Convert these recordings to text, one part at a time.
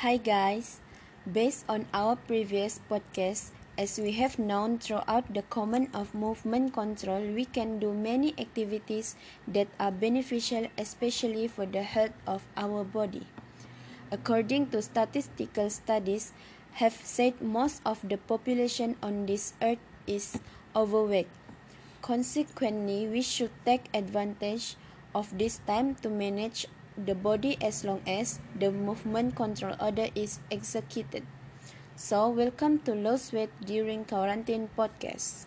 Hi guys, based on our previous podcast, as we have known throughout the common of movement control, we can do many activities that are beneficial especially for the health of our body. According to statistical studies, have said most of the population on this earth is overweight. Consequently, we should take advantage of this time to manage the body as long as the movement control order is executed. So, welcome to Lose Weight During Quarantine podcast.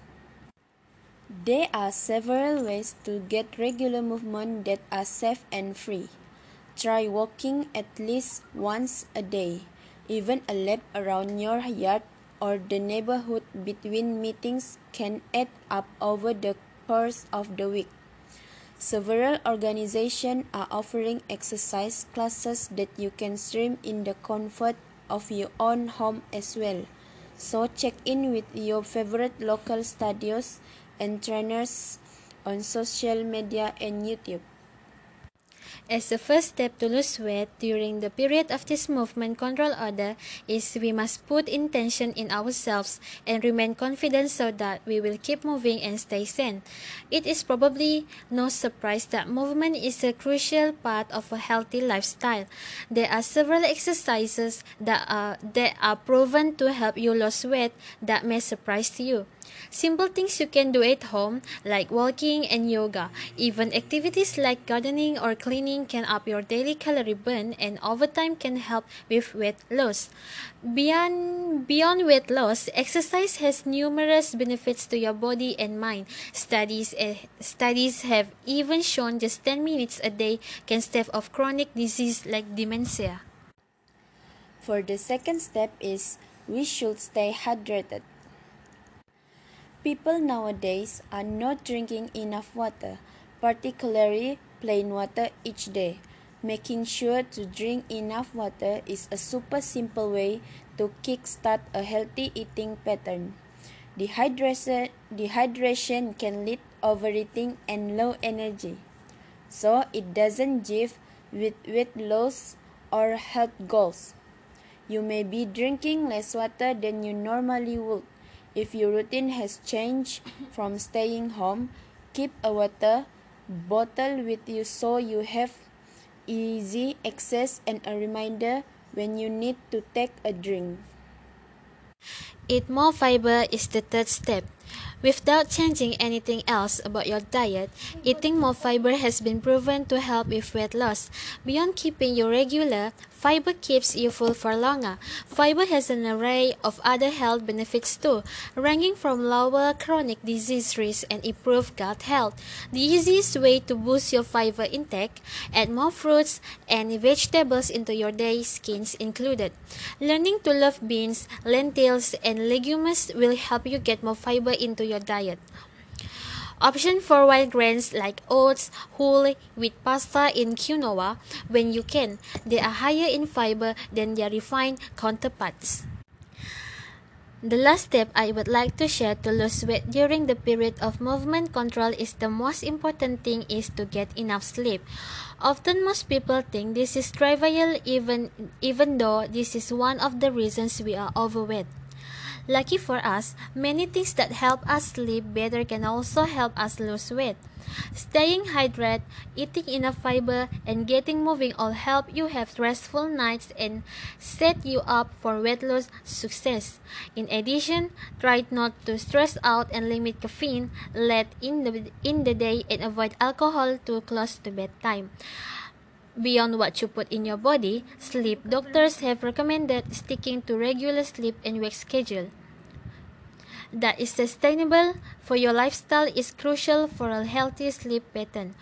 There are several ways to get regular movement that are safe and free. Try walking at least once a day. Even a lap around your yard or the neighborhood between meetings can add up over the course of the week. Several organizations are offering exercise classes that you can stream in the comfort of your own home as well. So check in with your favorite local studios and trainers on social media and YouTube. As the first step to lose weight during the period of this movement control order is we must put intention in ourselves and remain confident so that we will keep moving and stay sane. It is probably no surprise that movement is a crucial part of a healthy lifestyle. There are several exercises that are that are proven to help you lose weight that may surprise you. Simple things you can do at home, like walking and yoga. Even activities like gardening or cleaning can up your daily calorie burn and over time can help with weight loss. Beyond, beyond weight loss, exercise has numerous benefits to your body and mind. Studies, uh, studies have even shown just 10 minutes a day can stave off chronic disease like dementia. For the second step is we should stay hydrated. People nowadays are not drinking enough water, particularly plain water each day. Making sure to drink enough water is a super simple way to kickstart a healthy eating pattern. Dehydration, dehydration can lead overeating and low energy. So it doesn't jive with weight loss or health goals. You may be drinking less water than you normally would if your routine has changed from staying home, keep a water bottle with you so you have easy access and a reminder when you need to take a drink. Eat more fiber is the third step. Without changing anything else about your diet, eating more fiber has been proven to help with weight loss. Beyond keeping you regular, fiber keeps you full for longer. Fiber has an array of other health benefits too, ranging from lower chronic disease risk and improved gut health. The easiest way to boost your fiber intake, add more fruits and vegetables into your day, skins included. Learning to love beans, lentils, and legumes will help you get more fiber into your diet. Option for wild grains like oats, whole wheat pasta in quinoa when you can. They are higher in fiber than their refined counterparts. The last step I would like to share to lose weight during the period of movement control is the most important thing is to get enough sleep. Often most people think this is trivial even even though this is one of the reasons we are overweight. Lucky for us, many things that help us sleep better can also help us lose weight. Staying hydrated, eating enough fiber, and getting moving all help you have restful nights and set you up for weight loss success. In addition, try not to stress out and limit caffeine late in the, in the day and avoid alcohol too close to bedtime. Beyond what you put in your body, sleep doctors have recommended sticking to regular sleep and wake schedule. That is sustainable for your lifestyle is crucial for a healthy sleep pattern.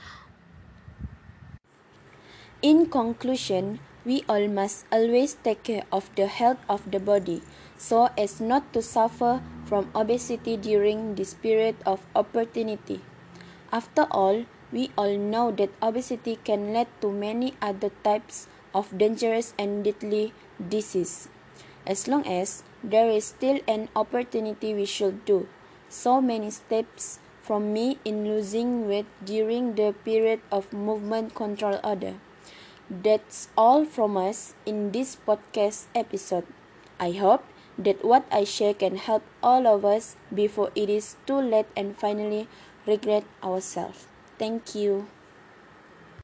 In conclusion, we all must always take care of the health of the body so as not to suffer from obesity during this period of opportunity. After all, we all know that obesity can lead to many other types of dangerous and deadly disease. As long as there is still an opportunity, we should do so many steps from me in losing weight during the period of movement control order. That's all from us in this podcast episode. I hope that what I share can help all of us before it is too late and finally regret ourselves. Thank you.